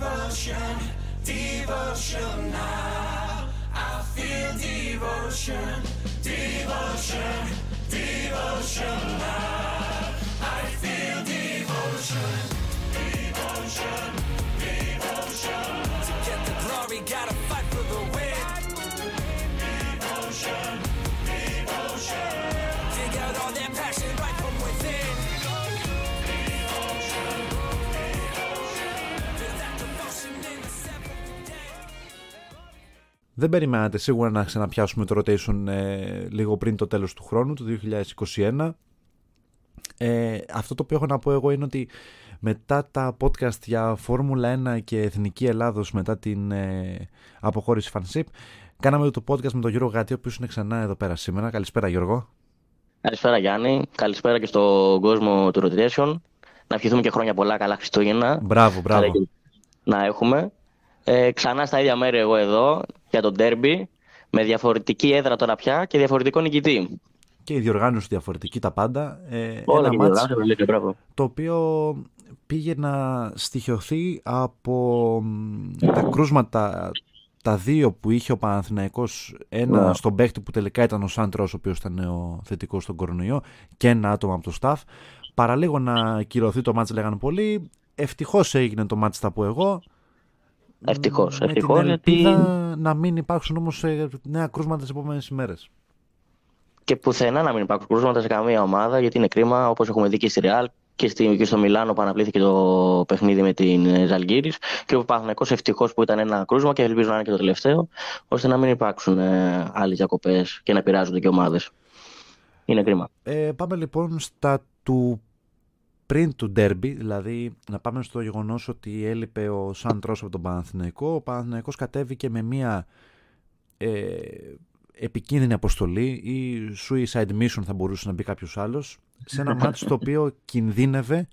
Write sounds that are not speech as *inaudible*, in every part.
devotion, devotion now. I feel devotion, devotion, devotion now. Δεν περιμένατε σίγουρα να ξαναπιάσουμε το rotation ε, λίγο πριν το τέλος του χρόνου, του 2021. Ε, αυτό το οποίο έχω να πω εγώ είναι ότι μετά τα podcast για Φόρμουλα 1 και Εθνική Ελλάδος μετά την ε, αποχώρηση Fanship κάναμε το podcast με τον Γιώργο Γατή ο οποίος είναι ξανά εδώ πέρα σήμερα. Καλησπέρα Γιώργο. Καλησπέρα Γιάννη, καλησπέρα και στον κόσμο του Rotation. Να ευχηθούμε και χρόνια πολλά, καλά Χριστούγεννα. Μπράβο, μπράβο. Καλά και Να έχουμε. Ε, ξανά στα ίδια μέρη εγώ εδώ για τον Derby, με διαφορετική έδρα τώρα πια και διαφορετικό νικητή. Και η διοργάνωση διαφορετική τα πάντα. Ε, Όλα ένα και μάτς όλα, μπράβο, μπράβο. το οποίο πήγε να στοιχειωθεί από μ, τα κρούσματα τα δύο που είχε ο Παναθηναϊκός ένα Ναι. στον παίκτη που τελικά ήταν ο Σάντρος ο οποίος ήταν ο θετικός στον κορονοϊό και ένα άτομο από το staff παραλίγο να κυρωθεί το μάτς λέγανε πολλοί ευτυχώς έγινε το μάτς θα πω εγώ Ευτυχώς, με ευτυχώς, την γιατί ελπίδα να μην υπάρξουν όμως ε, νέα κρούσματα τις επόμενες ημέρες και πουθενά να μην υπάρχουν κρούσματα σε καμία ομάδα, γιατί είναι κρίμα, όπως έχουμε δει και στη Real και, στη, και στο Μιλάνο που αναβλήθηκε το παιχνίδι με την ε, Ζαλγκύρης και ο Παναθηναϊκός ευτυχώς που ήταν ένα κρούσμα και ελπίζω να είναι και το τελευταίο, ώστε να μην υπάρξουν ε, άλλες διακοπές και να πειράζονται και ομάδες. Είναι κρίμα. Ε, πάμε λοιπόν στα του πριν του ντέρμπι, δηλαδή να πάμε στο γεγονός ότι έλειπε ο Σαντρός από τον Παναθηναϊκό. Ο Παναθηναϊκός κατέβηκε με μια ε, επικίνδυνη αποστολή ή suicide mission θα μπορούσε να μπει κάποιος άλλος σε ένα μάτι το οποίο κινδύνευε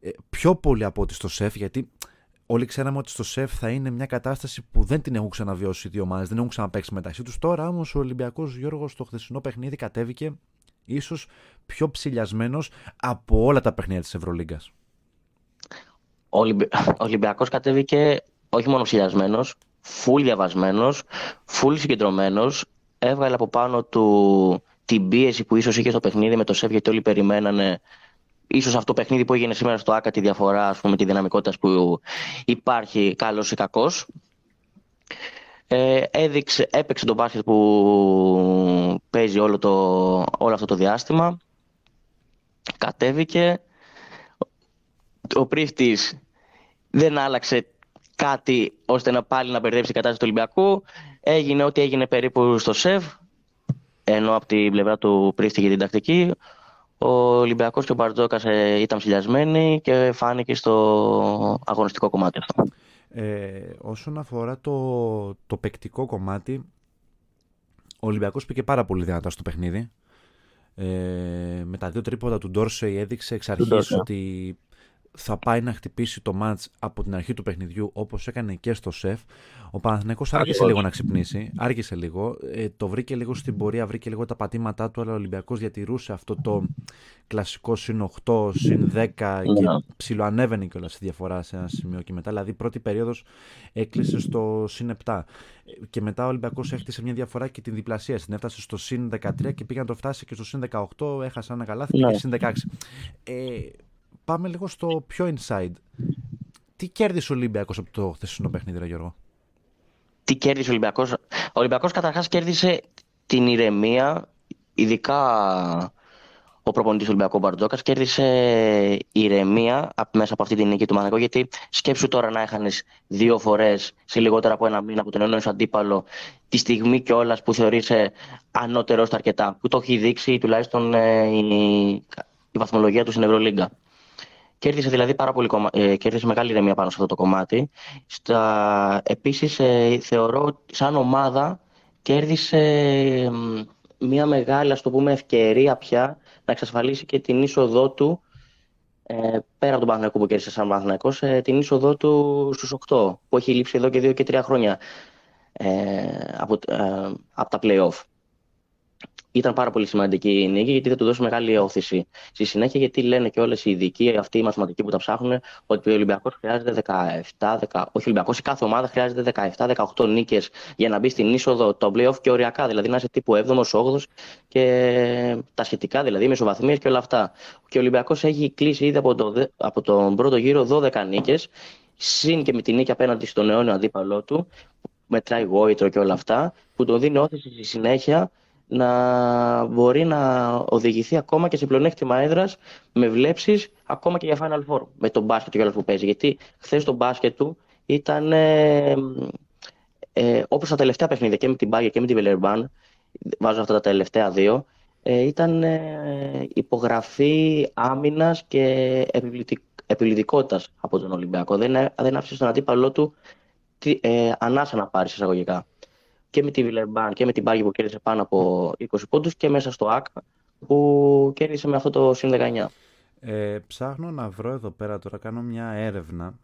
ε, πιο πολύ από ότι στο ΣΕΦ γιατί όλοι ξέραμε ότι στο ΣΕΦ θα είναι μια κατάσταση που δεν την έχουν ξαναβιώσει οι δύο ομάδες, δεν έχουν ξαναπαίξει μεταξύ τους. Τώρα όμως ο Ολυμπιακός Γιώργος στο χθεσινό παιχνίδι κατέβηκε ίσως πιο ψηλιασμένος από όλα τα παιχνίδια της Ευρωλίγκας. Ο Ολυμπι... ο Ολυμπιακός κατέβηκε όχι μόνο ψηλιασμένος, φουλ διαβασμένος, φουλ συγκεντρωμένος, έβγαλε από πάνω του την πίεση που ίσως είχε στο παιχνίδι με το ΣΕΒ γιατί όλοι περιμένανε ίσως αυτό το παιχνίδι που έγινε σήμερα στο ΆΚΑ τη διαφορά ας πούμε, τη δυναμικότητας που υπάρχει καλός ή κακός. Ε, έδειξε, έπαιξε τον μπάσκετ που παίζει όλο, το, όλο αυτό το διάστημα. Κατέβηκε. Ο πρίφτης δεν άλλαξε κάτι ώστε να πάλι να μπερδέψει η κατάσταση του Ολυμπιακού. Έγινε ό,τι έγινε περίπου στο ΣΕΒ, ενώ από την πλευρά του πρίφτη για την τακτική. Ο Ολυμπιακός και ο Μπαρτζόκας ε, ήταν ψηλιασμένοι και φάνηκε στο αγωνιστικό κομμάτι αυτό. Ε, όσον αφορά το, το παικτικό κομμάτι, ο Ολυμπιακός πήγε πάρα πολύ δυνατά στο παιχνίδι. Ε, με τα δύο τρίποτα του Ντόρσεϊ έδειξε εξ αρχής Ντόρσεϊ. ότι θα πάει να χτυπήσει το μάτς από την αρχή του παιχνιδιού όπως έκανε και στο ΣΕΦ. Ο Παναθηναϊκός άργησε Ακριβώς. λίγο να ξυπνήσει, άργησε λίγο, ε, το βρήκε λίγο στην πορεία, βρήκε λίγο τα πατήματά του, αλλά ο Ολυμπιακός διατηρούσε αυτό το κλασικό συν 8, συν 10 και Ναι. ψιλοανέβαινε κιόλας η διαφορά σε ένα σημείο και μετά. Δηλαδή, η πρώτη περίοδος έκλεισε στο συν 7. Ε, Και μετά ο Ολυμπιακός έχτισε μια διαφορά και την διπλασία. Την έφτασε στο συν 13 και πήγε να το φτάσει και στο συν 18. Έχασε ένα καλάθι Ναι. και συν 16. Ε, πάμε λίγο στο πιο inside. Τι κέρδισε ο Ολυμπιακός από το χθεσινό παιχνίδι, ρε Γιώργο; Τι κέρδισε ο Ολυμπιακός. Ο Ολυμπιακός καταρχάς κέρδισε την ηρεμία, ειδικά ο προπονητής του Ολυμπιακού Μπαρτζόκας κέρδισε ηρεμία απ- μέσα από αυτή την νίκη του Μανακό γιατί σκέψου τώρα να έχανες δύο φορές σε λιγότερα από ένα μήνα από τον ενός αντίπαλο τη στιγμή κιόλας που θεωρείσαι ανώτερος στα αρκετά που το έχει δείξει τουλάχιστον ε, η, η βαθμολογία του στην Ευρωλίγκα. Κέρδισε δηλαδή πάρα πολύ κομμα... ε, κέρδισε μεγάλη ηρεμία πάνω σε αυτό το κομμάτι. Στα... Επίσης ε, θεωρώ ότι σαν ομάδα κέρδισε μ, μια μεγάλη ας το πούμε ευκαιρία πια να εξασφαλίσει και την είσοδό του ε, πέρα από τον Παναθηναϊκό που κέρδισε σαν Παναθηναϊκός ε, την είσοδό του στους 8 που έχει λείψει εδώ και 2 και 3 χρόνια ε, από, ε, από τα play-off. Ήταν πάρα πολύ σημαντική η νίκη γιατί θα του δώσει μεγάλη όθηση. Στη συνέχεια, γιατί λένε και όλες οι ειδικοί, αυτοί οι μαθηματικοί που τα ψάχνουν, ότι ο Ολυμπιακός χρειάζεται 17, 10, όχι ο Ολυμπιακός, η κάθε ομάδα χρειάζεται 17-18 νίκες για να μπει στην είσοδο το playoff και οριακά. Δηλαδή να είσαι τύπου 7ο, 8ο και τα σχετικά, δηλαδή μεσοβαθμίες και όλα αυτά. Και ο Ολυμπιακός έχει κλείσει ήδη από, το, από τον πρώτο γύρο 12 νίκες, συν και με τη νίκη απέναντι στον αιώνιο αντίπαλό του, μετράει γόητρο και όλα αυτά, που τον δίνει όθηση στη συνέχεια να μπορεί να οδηγηθεί ακόμα και σε πλεονέκτημα έδρας με βλέψεις ακόμα και για Final Four με τον μπάσκετ και όλα που παίζει. Γιατί χθες το μπάσκετ του ήταν ε, ε, όπως τα τελευταία παιχνίδια και με την Μπάγκερ και με την Βελερμπάν, βάζω αυτά τα τελευταία δύο, ε, ήταν ε, υπογραφή άμυνας και επιβλητικότητας από τον Ολυμπιακό. Δεν, δεν άφησε στον αντίπαλό του ε, ανάσα να πάρει εισαγωγικά και με τη Βιλερμπάν και με την Πάγη που κέρδισε πάνω από 20 πόντους και μέσα στο ΑΚ που κέρδισε με αυτό το συν 19. Ε, ψάχνω να βρω εδώ πέρα τώρα, κάνω μια έρευνα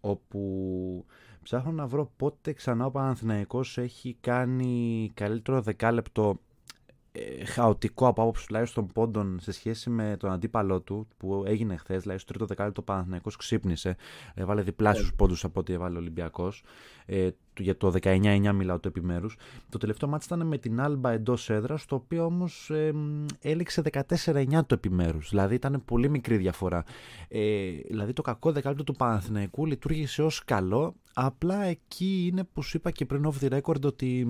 όπου ψάχνω να βρω πότε ξανά ο Παναθηναϊκός έχει κάνει καλύτερο δεκάλεπτο ε, χαοτικό από άποψη τουλάχιστον πόντων σε σχέση με τον αντίπαλό του που έγινε χθες. Δηλαδή, στο τρίτο δεκάλεπτο ο Παναθηναϊκός ξύπνησε. Έβαλε διπλάσιους yeah. πόντους από ό,τι έβαλε ο Ολυμπιακός. Ε, για το 19-9 μιλάω το επιμέρους. Το τελευταίο μάτι ήταν με την Άλμπα εντός έδρας, το οποίο όμως ε, έληξε 14-9 το επιμέρους. Δηλαδή ήταν πολύ μικρή διαφορά. Ε, δηλαδή το κακό δεκάλεπτο του Παναθηναϊκού λειτουργήσε ως καλό. Απλά εκεί είναι που σου είπα και πριν off the record ότι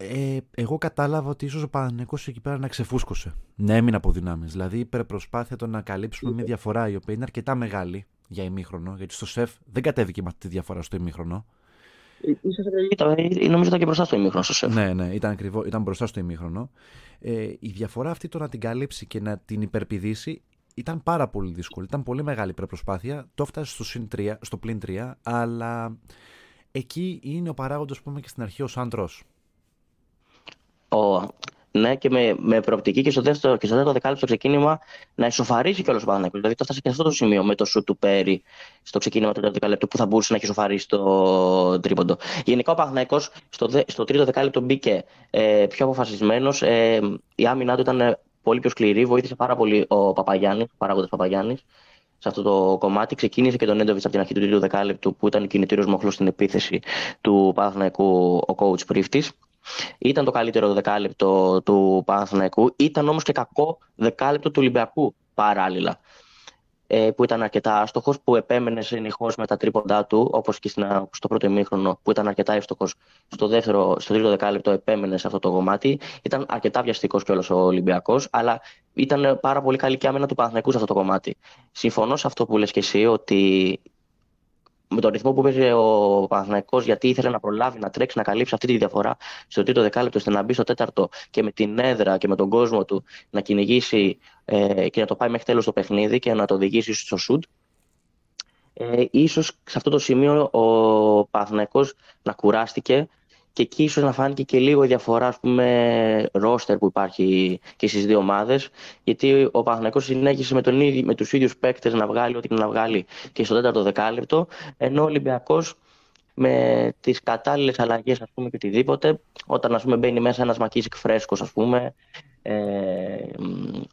ε, εγώ κατάλαβα ότι ίσως ο Παναγενικό εκεί πέρα να ξεφούσκωσε. Να έμεινε από δυνάμεις. Δηλαδή υπερπροσπάθεια το να καλύψουμε μια διαφορά η οποία είναι αρκετά μεγάλη για ημίχρονο. Γιατί στο σεφ δεν κατέβηκε με αυτή τη διαφορά στο ημίχρονο. Ήταν, νομίζω ήταν και μπροστά στο ημίχρονο στο σεφ. Ναι, ναι, ήταν, ακριβό, ήταν μπροστά στο ημίχρονο. Ε, η διαφορά αυτή το να την καλύψει και να την υπερπηδήσει ήταν πάρα πολύ δύσκολη. Ήταν πολύ μεγάλη υπερπροσπάθεια. Το έφτασε στο, συν 3, στο πλήν 3, αλλά εκεί είναι ο παράγοντας που είπαμε και στην αρχή ο Σάντρος. Ο, ναι, και με, με προοπτική και στο δεύτερο, και στο δεύτερο δεκάλεπτο στο ξεκίνημα να ισοφαρίσει κιόλας ο Παναγιώτη. Δηλαδή, το φτάσει και σε αυτό το σημείο με το σου του Πέρι στο ξεκίνημα του δεύτερου δεκάλεπτου που θα μπορούσε να έχει ισοφαρίσει το τρίποντο. Γενικά ο Παναγιώτη στο, στο τρίτο δεκάλεπτο μπήκε ε, πιο αποφασισμένος. Ε, η άμυνά του ήταν πολύ πιο σκληρή. Βοήθησε πάρα πολύ ο Παπαγιάννης, ο παράγοντας Παπαγιάννης σε αυτό το κομμάτι. Ξεκίνησε και τον Έντοβιτς από την αρχή του τρίτου δεκάλεπτου που ήταν κινητήριος μοχλός στην επίθεση του Παναθηναϊκού ο coach Πρίφτης. Ήταν το καλύτερο δεκάλεπτο του Παναθηναϊκού. Ήταν όμως και κακό δεκάλεπτο του Ολυμπιακού παράλληλα. Ε, που ήταν αρκετά άστοχος, που επέμενε συνεχώς με τα τρίποντά του, όπως και στο πρώτο ημίχρονο, που ήταν αρκετά εύστοχος. Στο, δεύτερο, στο τρίτο δεκάλεπτο επέμενε σε αυτό το κομμάτι. Ήταν αρκετά βιαστικός κιόλας ο Ολυμπιακός, αλλά ήταν πάρα πολύ καλή και άμενα του Παναθηναϊκού σε αυτό το κομμάτι. Συμφωνώ σε αυτό που λες και εσύ, ότι με τον ρυθμό που παίζει ο Παναθηναϊκός γιατί ήθελε να προλάβει να τρέξει να καλύψει αυτή τη διαφορά στο τρίτο δεκάλεπτο ώστε να μπει στο τέταρτο και με την έδρα και με τον κόσμο του να κυνηγήσει ε, και να το πάει μέχρι τέλος το παιχνίδι και να το οδηγήσει στο σουτ. Ε, ίσως σε αυτό το σημείο ο Παναθηναϊκός να κουράστηκε και εκεί ίσως να φάνηκε και λίγο η διαφορά ας πούμε, ρόστερ που υπάρχει και στις δύο ομάδες. Γιατί ο Παναθηναϊκός συνέχισε με, τον, με τους ίδιους παίκτες να βγάλει ό,τι να βγάλει και στο τέταρτο δεκάλεπτο. Ενώ ο Ολυμπιακός με τις κατάλληλες αλλαγές, ας πούμε, και οτιδήποτε, όταν ας πούμε, μπαίνει μέσα ένας Μακίσικ φρέσκος, ας πούμε, ε,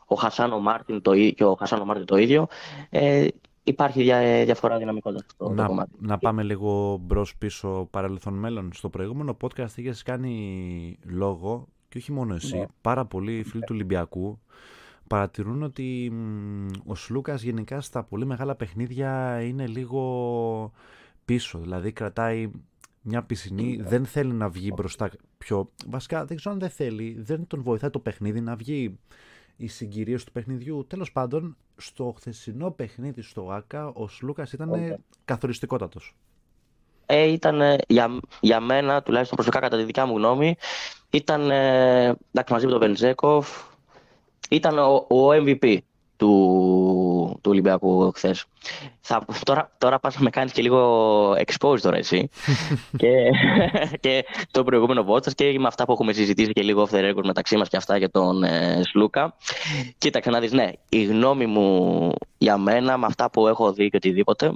ο Χασάνο Μάρτιν το, και ο Χασάνο Μάρτιν το ίδιο, ε, υπάρχει δια, διαφορά δυναμικότητα στο να, κομμάτι. Να πάμε λίγο μπρος πίσω παρελθόν μέλλον. Στο προηγούμενο podcast είχες κάνει λόγο και όχι μόνο εσύ, ναι. πάρα πολλοί φίλοι του Ολυμπιακού παρατηρούν ότι ο Σλούκας γενικά στα πολύ μεγάλα παιχνίδια είναι λίγο πίσω. Δηλαδή κρατάει μια πισινή, ναι. δεν θέλει να βγει μπροστά πιο... Βασικά δεν ξέρω αν δεν θέλει, δεν τον βοηθάει το παιχνίδι να βγει οι συγκυρίες του παιχνιδιού. Τέλος πάντων, στο χθεσινό παιχνίδι στο ΆΚΑ, ο Σλούκας ήταν okay. καθοριστικότατος. Ε, ήταν για, για μένα, τουλάχιστον προσωπικά κατά τη δικιά μου γνώμη, ήταν ε, εντάξει, μαζί με τον Βενζέκοφ, ήταν ο, ο MVP του, του Ολυμπιακού χθε. Τώρα, τώρα πας να με κάνεις και λίγο expose τώρα εσύ *laughs* και, *laughs* και το προηγούμενο podcast και με αυτά που έχουμε συζητήσει και λίγο off the record μεταξύ μας και αυτά για τον ε, Σλούκα. Κοίταξε να δεις, ναι, η γνώμη μου για μένα με αυτά που έχω δει και οτιδήποτε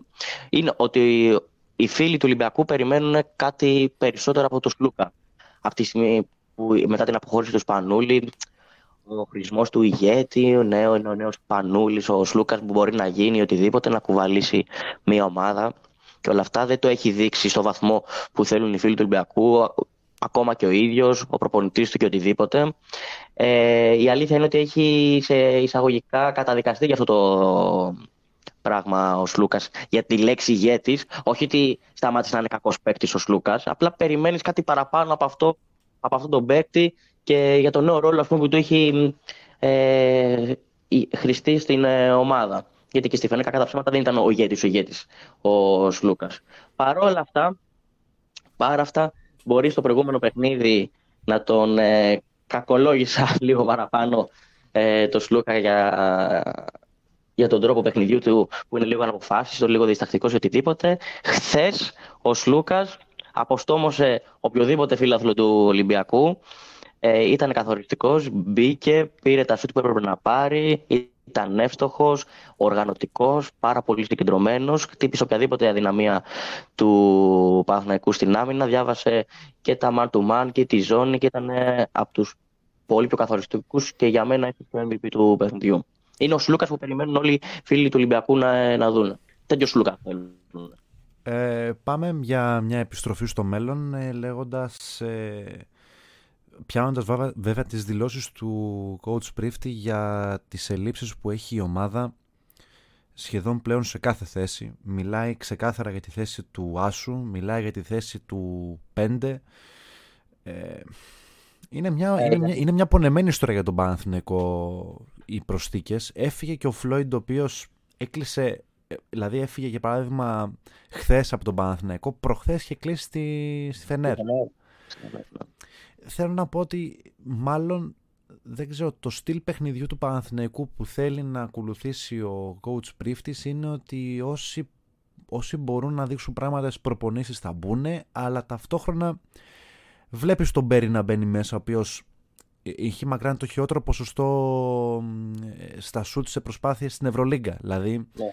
είναι ότι οι φίλοι του Ολυμπιακού περιμένουν κάτι περισσότερο από τον Σλούκα. Από τη στιγμή που μετά την αποχώρηση του Σπανούλη, ο χρησμός του ηγέτη, ο νέο, ο νέος Σπανούλη, ο Σλούκας που μπορεί να γίνει οτιδήποτε, να κουβαλήσει μια ομάδα. Και όλα αυτά δεν το έχει δείξει στο βαθμό που θέλουν οι φίλοι του Ολυμπιακού, ακόμα και ο ίδιος, ο προπονητής του και οτιδήποτε. Ε, η αλήθεια είναι ότι έχει σε εισαγωγικά καταδικαστεί για αυτό το πράγμα ο Σλούκας για τη λέξη ηγέτης. Όχι ότι σταμάτησε να είναι κακός παίκτης ο Σλούκας, απλά περιμένεις κάτι παραπάνω από αυτό από αυτόν τον παίκτη και για τον νέο ρόλο ας πούμε, που του έχει ε, η- χρηστεί στην ε, ομάδα. Γιατί και στη Φενέκα κατά ψέματα δεν ήταν ο ηγέτης ο ηγέτης ο Σλούκας. Παρόλα αυτά, παρά αυτά, μπορεί στο προηγούμενο παιχνίδι να τον ε, κακολόγησα *laughs* λίγο παραπάνω ε, το Σλούκα για, για τον τρόπο παιχνιδιού του που είναι λίγο αναποφάσιστο, λίγο διστακτικός ή οτιδήποτε. Χθες ο Σλούκας αποστόμωσε οποιοδήποτε φίλαθλο του Ολυμπιακού. Ε, ήταν καθοριστικός, μπήκε, πήρε τα σούτ που έπρεπε να πάρει, ήταν εύστοχος, οργανωτικός, πάρα πολύ συγκεντρωμένος, χτύπησε οποιαδήποτε αδυναμία του Παναθηναϊκού στην άμυνα, διάβασε και τα man to man και τη ζώνη και ήταν ε, από τους πολύ πιο καθοριστικούς και για μένα είναι το MVP του παιχνιδιού. Είναι ο Σλούκας που περιμένουν όλοι οι φίλοι του Ολυμπιακού να, να δουν. Τέτοιο Σλούκα θέλουν. Ε, πάμε για μια επιστροφή στο μέλλον ε, λέγοντας, ε, πιάνοντας βέβαια, βέβαια τις δηλώσεις του coach Πρίφτη για τις ελλείψεις που έχει η ομάδα σχεδόν πλέον σε κάθε θέση. Μιλάει ξεκάθαρα για τη θέση του Άσου, μιλάει για τη θέση του 5. Ε, είναι, μια, είναι, μια, είναι μια πονεμένη ιστορία για τον Παναθηναϊκό οι προσθήκες. Έφυγε και ο Φλόιντ ο οποίος έκλεισε ε, δηλαδή έφυγε για παράδειγμα χθες από τον Παναθηναϊκό, προχθές είχε κλείσει στη, στη Φενέρ. Θέλω να πω ότι μάλλον δεν ξέρω, το στυλ παιχνιδιού του Παναθηναϊκού που θέλει να ακολουθήσει ο coach Πρίφτης είναι ότι όσοι, όσοι μπορούν να δείξουν πράγματα στις προπονήσεις θα μπουν, αλλά ταυτόχρονα βλέπεις τον Μπέρι να μπαίνει μέσα, ο οποίος είχε μακράν το χειρότερο ποσοστό ε, στα σουτ σε προσπάθειες στην Ευρωλίγκα. Δηλαδή, Ναι.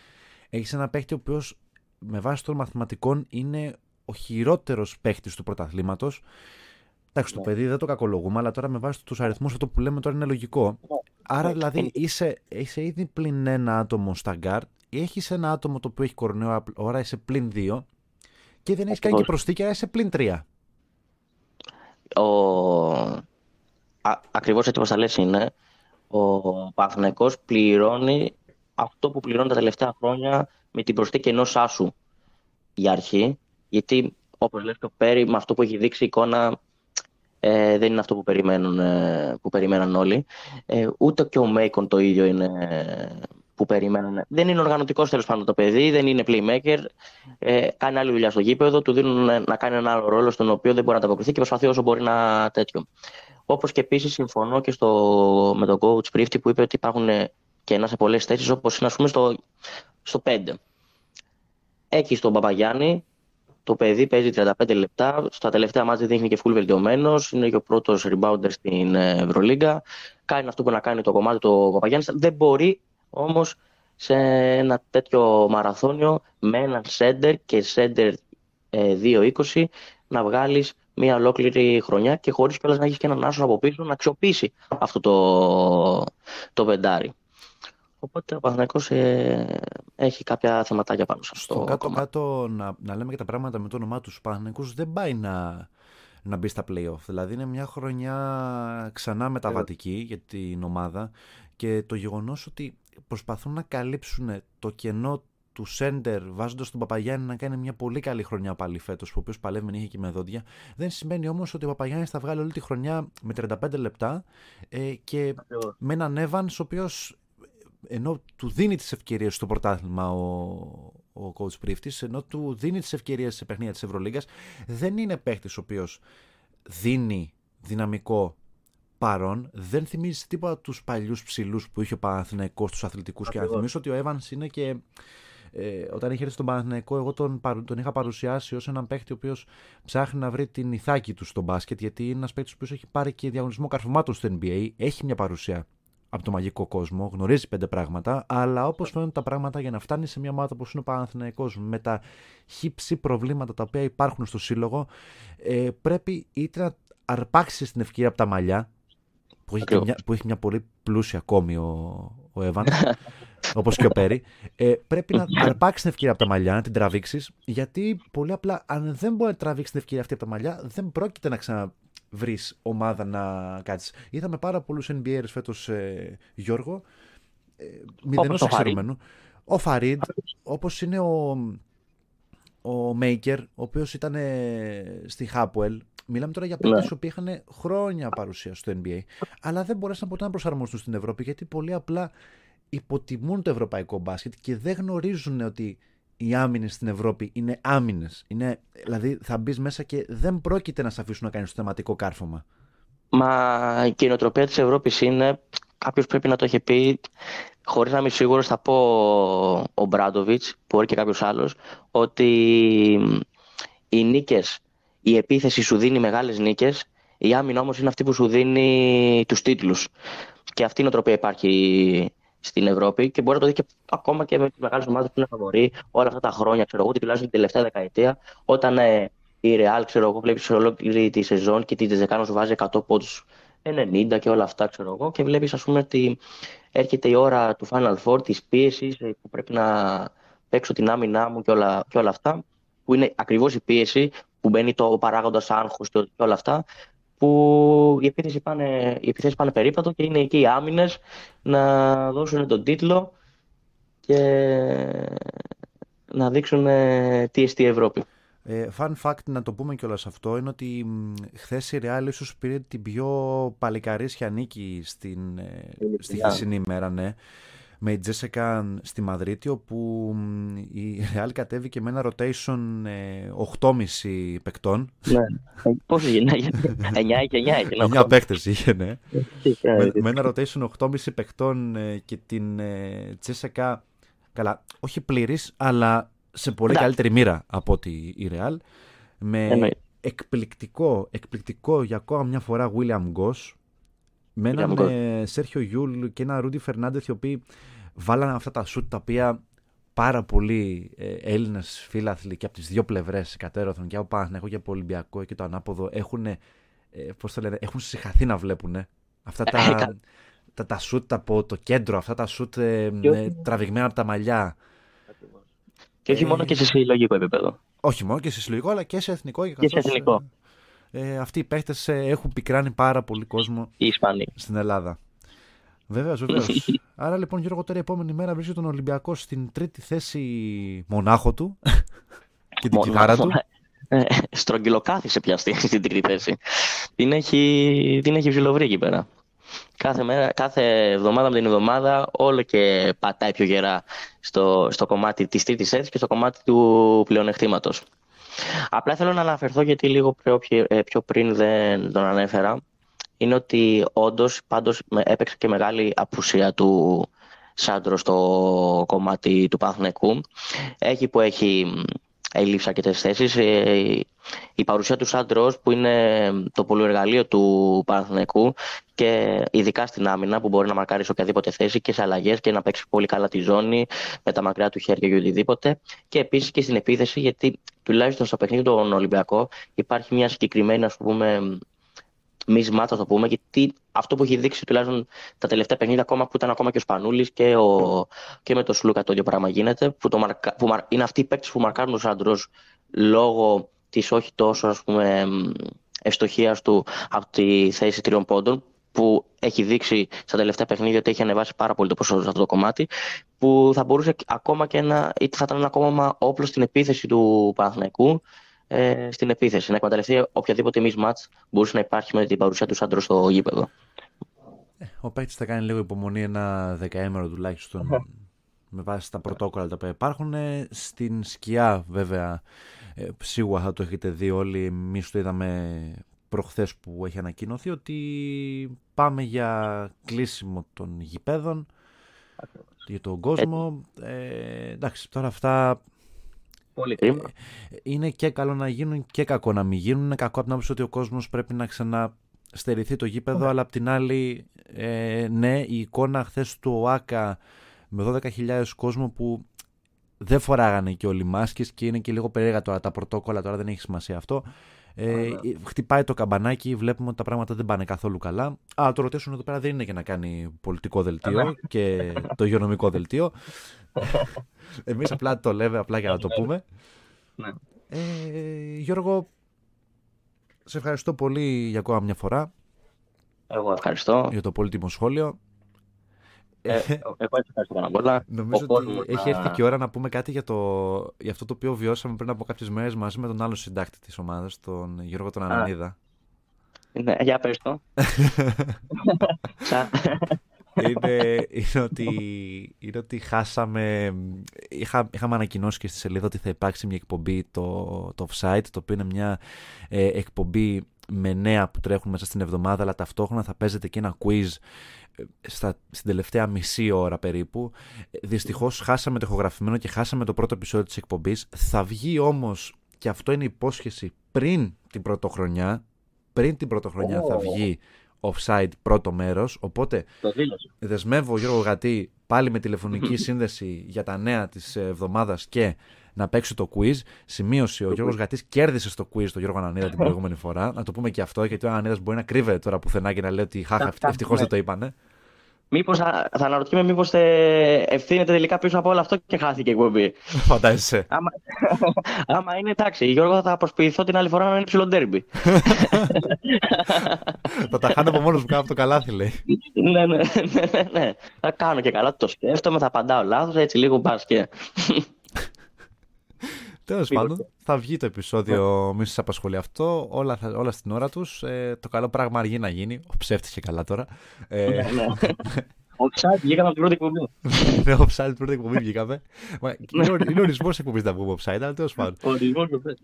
έχεις ένα παίχτη ο οποίος με βάση των μαθηματικών είναι ο χειρότερος παίχτη του πρωταθλήματος. Εντάξει, το Ναι. παιδί δεν το κακολογούμε, αλλά τώρα με βάση τους αριθμούς αυτό που λέμε τώρα είναι λογικό. Άρα Ναι, δηλαδή είναι- είσαι, είσαι ήδη πλην ένα άτομο στα γκάρτ, έχεις ένα άτομο το οποίο έχει κορονοϊό, άρα είσαι πλην δύο και δεν έχεις κάνει και Ακριβώς. προσθήκη, άρα είσαι πλην τρία. ο... Α, ακριβώς έτσι όπως τα λες είναι, ο Παναθηναϊκός πληρώνει αυτό που πληρώνει τα τελευταία χρόνια με την προσθήκη ενός άσου για αρχή, γιατί όπως λες και ο Πέρι με αυτό που έχει δείξει η εικόνα ε, δεν είναι αυτό που, περιμένουν, ε, που περιμέναν όλοι. Ε, ούτε και ο Μέικον το ίδιο είναι ε, που περιμένουν. Δεν είναι οργανωτικός τέλος πάντων το παιδί, δεν είναι playmaker. Ε, κάνει άλλη δουλειά στο γήπεδο, του δίνουν ε, να κάνει ένα άλλο ρόλο στον οποίο δεν μπορεί να ανταποκριθεί και προσπαθεί όσο μπορεί να τέτοιο. Όπως και επίσης συμφωνώ και στο, με τον coach Πρίφτη που είπε ότι υπάρχουν ε, κενά σε πολλές θέσεις, όπως είναι ας πούμε στο, στο 5. Έχει τον Παπαγιάννη, το παιδί παίζει 35 λεπτά. Στα τελευταία μάτια δείχνει και full βελτιωμένος. Είναι και ο πρώτος rebounder στην ε, Ευρωλίγκα. Κάνει αυτό που να κάνει το κομμάτι του Παπαγιάννης. Δεν μπορεί όμως σε ένα τέτοιο μαραθώνιο με έναν σέντερ και σέντερ ε, 2-20 να βγάλεις μια ολόκληρη χρονιά και χωρίς κιόλας να έχεις και έναν άσο από πίσω να αξιοποιήσει αυτό το, το πεντάρι. Οπότε ο Παναθηναϊκός ε, έχει κάποια θεματάκια πάνω σε αυτό Στο το κομμάτι. κάτω-κάτω να, να λέμε και τα πράγματα με το όνομά τους Παναθηναϊκούς δεν πάει να, να μπει στα play-off. Δηλαδή είναι μια χρονιά ξανά μεταβατική για την ομάδα και το γεγονός ότι προσπαθούν να καλύψουν το κενό του Σέντερ βάζοντας τον Παπαγιάννη να κάνει μια πολύ καλή χρονιά πάλι φέτος, ο οποίος παλεύει μην είχε και με δόντια. Δεν σημαίνει όμως ότι ο Παπαγιάννης θα βγάλει όλη τη χρονιά με 35 λεπτά ε, και Ακριβώς. με έναν Evans ο οποίος ενώ του δίνει τις ευκαιρίες στο πρωτάθλημα ο, ο coach Πρίφτης, ενώ του δίνει τις ευκαιρίες σε παιχνίδια της Ευρωλίγκας, δεν είναι παίχτης ο οποίος δίνει δυναμικό παρόν, δεν θυμίζει τίποτα τους παλιούς ψηλούς που είχε ο Παναθηναϊκός στους αθλητικούς και να Ακριβώς. θυμίσω ότι ο Evans είναι και ε, όταν είχε έρθει στον Παναθηναϊκό, εγώ τον, παρου- τον είχα παρουσιάσει ως έναν παίχτη ο οποίος ψάχνει να βρει την ηθάκη του στο μπάσκετ, γιατί είναι ένας παίχτη ο οποίος έχει πάρει και διαγωνισμό καρφωμάτων στο NBA, έχει μια παρουσία από το μαγικό κόσμο, γνωρίζει πέντε πράγματα, αλλά όπως φαίνονται τα πράγματα για να φτάνει σε μια ομάδα όπω είναι ο Παναθηναϊκός με τα χύψη προβλήματα τα οποία υπάρχουν στο σύλλογο, ε, πρέπει είτε να αρπάξει την ευκαιρία από τα μαλλιά, που έχει, και Ακριβώς. μια, που έχει μια πολύ πλούσια κόμη ο, ο Εύαν, *laughs* όπως και ο Πέρι, ε, πρέπει να αρπάξεις την ευκαιρία από τα μαλλιά, να την τραβήξεις, γιατί πολύ απλά, αν δεν μπορεί να τραβήξεις την ευκαιρία αυτή από τα μαλλιά, δεν πρόκειται να ξαναβρει ομάδα να κάτσεις. Είδαμε πάρα πολλούς NBA φέτος, ε, Γιώργο, ε, μηδενός Όπως ο Φαρίδ. εξαιρουμένου. Ο Φαρίντ, όπως είναι ο, ο Μέικερ, ο οποίος ήταν ε, στη Χάπουελ. Μιλάμε τώρα για παίκτες Ναι. οι οποίοι είχαν χρόνια παρουσία στο NBA, αλλά δεν μπορέσαν ποτέ να προσαρμοστούν στην Ευρώπη γιατί πολύ απλά υποτιμούν το ευρωπαϊκό μπάσκετ και δεν γνωρίζουν ότι οι άμυνες στην Ευρώπη είναι άμυνες. Είναι, δηλαδή θα μπεις μέσα και δεν πρόκειται να σε αφήσουν να κάνεις το θεματικό κάρφωμα. Μα και η νοοτροπία της Ευρώπης είναι, κάποιος πρέπει να το έχει πει, χωρίς να είμαι σίγουρος θα πω ο Μπράντοβιτς, μπορεί και κάποιος άλλος, ότι οι νίκες, η επίθεση σου δίνει μεγάλες νίκες, η άμυνα όμως είναι αυτή που σου δίνει τους τίτλους. Και αυτή η νοοτροπία υπάρχει στην Ευρώπη και μπορεί να το δει και ακόμα και με τις μεγάλες ομάδες που είναι φαβοροί όλα αυτά τα χρόνια, ξέρω εγώ, τουλάχιστον την τελευταία δεκαετία, όταν ε, η Real, ξέρω εγώ, βλέπεις ολόκληρη τη σεζόν και τη Τζεκάνο σου βάζει 100 πόντους 90 και όλα αυτά, ξέρω εγώ, και βλέπεις, ας πούμε, ότι έρχεται η ώρα του Final Four, της πίεσης που πρέπει να παίξω την άμυνά μου και όλα, και όλα αυτά, που είναι ακριβώς η πίεση που μπαίνει το παράγοντας άγχος και και όλα αυτά, που οι επίθεση πάνε, οι επιθέσεις πάνε περίπατο και είναι εκεί οι άμυνες να δώσουν τον τίτλο και να δείξουν ε, τι εστί η Ευρώπη. Ε, fun fact να το πούμε κιόλας αυτό είναι ότι χθες η Real ίσως πήρε την πιο παλικαρίσια νίκη στην, ε, στη χθεσινή ημέρα, ναι. Με η Τζέσεκα στη Μαδρίτη, όπου μ, η Real κατέβηκε με ένα rotation ε, 8,5 παικτών. Ναι. Πώς έγινε, 9 και 9 και 9 παίκτες είχε, ναι. Ε, με, με ένα rotation 8,5 παικτών ε, και την ε, ΤΣΣΚΑ, καλά, όχι πλήρης, αλλά σε πολύ Εντάξει. καλύτερη μοίρα από ότι η Real. Με Εννοείται. εκπληκτικό, εκπληκτικό για ακόμα μια φορά Williams-Goss. Με έναν Williams-Goss. ε, Σέρχιο Γιουλ και έναν Ρούντι Φερνάντεθ οι οποίοι βάλανε αυτά τα σουτ τα οποία πάρα πολλοί ε, Έλληνες φίλαθλοι και από τις δύο πλευρές, εκατέρωθεν και από Παναθηναϊκό και από Ολυμπιακό και το ανάποδο, έχουν, ε, πώς το λένε, έχουν συγχαθεί να βλέπουν. Αυτά τα, Έκα- τα, τα σουτ από το κέντρο, αυτά τα σουτ ε, Και όχι- ε, τραβηγμένα από τα μαλλιά. Και όχι μόνο και σε συλλογικό επίπεδο. Όχι μόνο και σε συλλογικό, αλλά και σε εθνικό. Και σε εθνικό. Ε, ε, αυτοί οι παίχτες έχουν πικράνει πάρα πολύ κόσμο Οι Ισπανοί. στην Ελλάδα. Βέβαια, βεβαίως. *laughs* Άρα λοιπόν, Γιώργο, τώρα η επόμενη μέρα βρίσκεται τον Ολυμπιακό στην τρίτη θέση μονάχο του *laughs* και την Μόνο- κιθάρα του. *laughs* Ε, στρογγυλοκάθισε πια στη- στην τρίτη θέση. Την έχει, την έχει ψιλοβρει εκεί πέρα. Κάθε, μέρα, κάθε εβδομάδα με την εβδομάδα όλο και πατάει πιο γερά στο, στο κομμάτι της τρίτης θέσης και στο κομμάτι του πλεονεκτήματος. Απλά θέλω να αναφερθώ γιατί λίγο πιο, ε, πιο πριν δεν τον ανέφερα. Είναι ότι όντως πάντως με- έπαιξε και μεγάλη απουσία του Σάντρο στο κομμάτι του Παναθηναϊκού. Έχει που έχει μ, ελείψει αρκετέ θέσεις. Η παρουσία του Σάντρο, που είναι το πολυεργαλείο του Παναθηναϊκού και ειδικά στην άμυνα, που μπορεί να μαρκάρει σε οποιαδήποτε θέση και σε αλλαγές και να παίξει πολύ καλά τη ζώνη με τα μακριά του χέρια και οτιδήποτε. Και επίσης και στην επίθεση, γιατί τουλάχιστον στο παιχνίδι των Ολυμπιακό υπάρχει μια συγκεκριμένη, ας πούμε, μισμάτ, θα το πούμε, γιατί αυτό που έχει δείξει τουλάχιστον τα τελευταία παιχνίδια, ακόμα που ήταν ακόμα και ο Σπανούλης και, ο, και με τον Σλούκα το ίδιο πράγμα γίνεται, που, το μαρκα, που μαρ- είναι αυτοί οι παίκτες που μαρκάρουν του άντρου λόγω της όχι τόσο ας πούμε, ευστοχίας του από τη θέση τριών πόντων, που έχει δείξει στα τελευταία παιχνίδια ότι έχει ανεβάσει πάρα πολύ το ποσοστό σε αυτό το κομμάτι, που θα μπορούσε ακόμα και να, ή θα ήταν ένα ακόμα όπλο στην επίθεση του Παναθηναϊκού, ε, στην επίθεση. Να εκμεταλλευτεί οποιαδήποτε mismatch μπορούσε να υπάρχει με την παρουσία του Σάντρο στο γήπεδο. Ο παίκτης θα κάνει λίγο υπομονή ένα δεκαέμερο τουλάχιστον με βάση τα πρωτόκολλα τα οποία υπάρχουν. Ε, Στην σκιά βέβαια ε, σίγουρα θα το έχετε δει όλοι. Εμείς το είδαμε προχθές που έχει ανακοινωθεί ότι πάμε για κλείσιμο των γηπέδων για τον κόσμο. Ε, εντάξει, τώρα αυτά Πολύ κρίμα. είναι και καλό να γίνουν και κακό να μην γίνουν. Είναι κακό από την άποψη ότι ο κόσμος πρέπει να ξαναστερηθεί το γήπεδο, αλλά απ' την άλλη, ε, ναι, η εικόνα χθες του ΟΑΚΑ με 12.000 κόσμο που δεν φοράγανε και όλοι μάσκες και είναι και λίγο περίεργα τώρα τα πρωτόκολλα, τώρα δεν έχει σημασία αυτό. Ε, χτυπάει το καμπανάκι, βλέπουμε ότι τα πράγματα δεν πάνε καθόλου καλά. Αλλά το ρωτήσουν εδώ πέρα δεν είναι για να κάνει πολιτικό δελτίο και το υγειονομικό δελτίο. Εμείς απλά το λέμε απλά για να το πούμε. Ναι. Ε, Γιώργο, σε ευχαριστώ πολύ για ακόμα μια φορά Εγώ ευχαριστώ. για το πολύτιμο σχόλιο. Ε, εγώ έτσι ευχαριστώ πάνω απ' όλα. Νομίζω Ο ότι κόσμος έχει να- έρθει και η ώρα να πούμε κάτι για, το, για αυτό το οποίο βιώσαμε πριν από κάποιες μέρες μαζί με τον άλλο συντάκτη της ομάδας, τον Γιώργο τον Ανανίδα. Ναι, για πες το. *laughs* Σα- είναι, είναι, ότι, είναι ότι χάσαμε. Είχα, είχαμε ανακοινώσει και στη σελίδα ότι θα υπάρξει μια εκπομπή, το, το Offsite, το οποίο είναι μια ε, εκπομπή με νέα που τρέχουν μέσα στην εβδομάδα, αλλά ταυτόχρονα θα παίζεται και ένα quiz ε, στα, στην τελευταία μισή ώρα περίπου. Δυστυχώς χάσαμε το ηχογραφημένο και χάσαμε το πρώτο επεισόδιο της εκπομπής. Θα βγει όμως, και αυτό είναι υπόσχεση, πριν την πρωτοχρονιά. Πριν την πρωτοχρονιά θα Ω. βγει offside πρώτο μέρος, οπότε Το δήλωσε. δεσμεύω Γιώργο Γατή πάλι με τηλεφωνική σύνδεση για τα νέα της εβδομάδας και να παίξω το quiz. Σημείωση, ο Γιώργος Γατής κέρδισε στο quiz τον Γιώργο Ανανίδα την *laughs* προηγούμενη φορά. Να το πούμε και αυτό, γιατί ο Ανανίδας μπορεί να κρύβεται τώρα πουθενά και να λέει ότι χάχα, Τα- ευτυχώς ναι. δεν το είπανε. Μήπως θα, θα αναρωτιέμαι μήπως ε, ευθύνεται τελικά πίσω από όλο αυτό και χάθηκε η εκπομπή. *laughs* Φαντάζεσαι. Άμα, *laughs* άμα είναι εντάξει, Γιώργο θα προσποιηθώ την άλλη φορά να είναι ψηλό ντέρμπι. θα τα χάνω από μόνος μου κάτω από το καλάθι, λέει. ναι, ναι, ναι, ναι, ναι. Θα κάνω και καλά, το σκέφτομαι, θα απαντάω λάθος, έτσι λίγο πας και... Τέλος Μήπως πάντων, θα βγει το επεισόδιο, μη σας απασχολεί αυτό. Όλα, θα- όλα στην ώρα τους. Ε, το καλό πράγμα αργεί να γίνει. Ο ψεύτης και καλά τώρα. Ε, ναι, ναι. *laughs* Ο Ξάτ βγήκαμε από την πρώτη εκπομπή. ναι, offside πρώτη εκπομπή βγήκαμε. Μα, είναι ορι- είναι ορισμό εκπομπής να βγούμε offside, αλλά τέλος πάντων. Ο ορισμός του πες,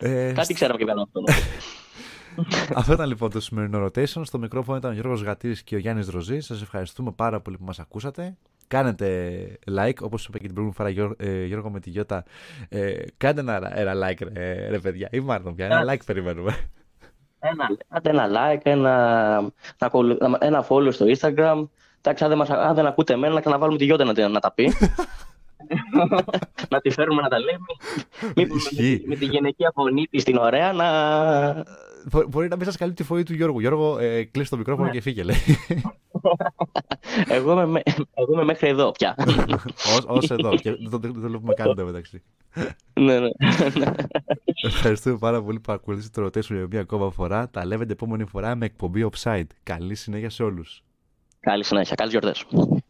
ναι. Ε, Κάτι ξέραμε και κάναμε αυτό. *laughs* Αυτό ήταν λοιπόν το σημερινό rotation. Στο μικρόφωνο ήταν ο Γιώργος Γατήρης και ο Γιάννης Δροζής. Σας ευχαριστούμε πάρα πολύ που μας ακούσατε. Κάνετε like, όπως είπα και την προηγούμενη φορά Γιώργο, ε, Γιώργο με τη Γιώτα. Ε, κάντε ένα, ένα like ρε, ρε παιδιά, ή μάλλον πια, ένα like περιμένουμε. Ένα, άντε ένα like, ένα, να ακολου- ένα follow στο Instagram. Εντάξει, αν δεν, μας, αν δεν ακούτε εμένα, να ξαναβάλουμε τη Γιώτα να, τη- να τα πει. να τη φέρουμε να τα λέμε. Μήπως με, Ισχύει. τη- με τη γυναικεία φωνή της την ωραία να... Μπο- Μπορεί να μην σας καλύπτει τη φωνή του Γιώργου. Γιώργο, ε, κλείσει το μικρόφωνο και φύγε, λέει. *laughs* εγώ, είμαι, με- εγώ είμαι μέχρι εδώ πια. *laughs* Ως, ως εδώ. Και δεν το, δεν το βλέπουμε καν εδώ μεταξύ. ναι, ναι. Ευχαριστούμε πάρα πολύ που ακολουθήσατε το rotation για μια ακόμα φορά. Τα λέμε την επόμενη φορά με εκπομπή Offside. Καλή συνέχεια σε όλους. Καλή συνέχεια. Καλές γιορτές.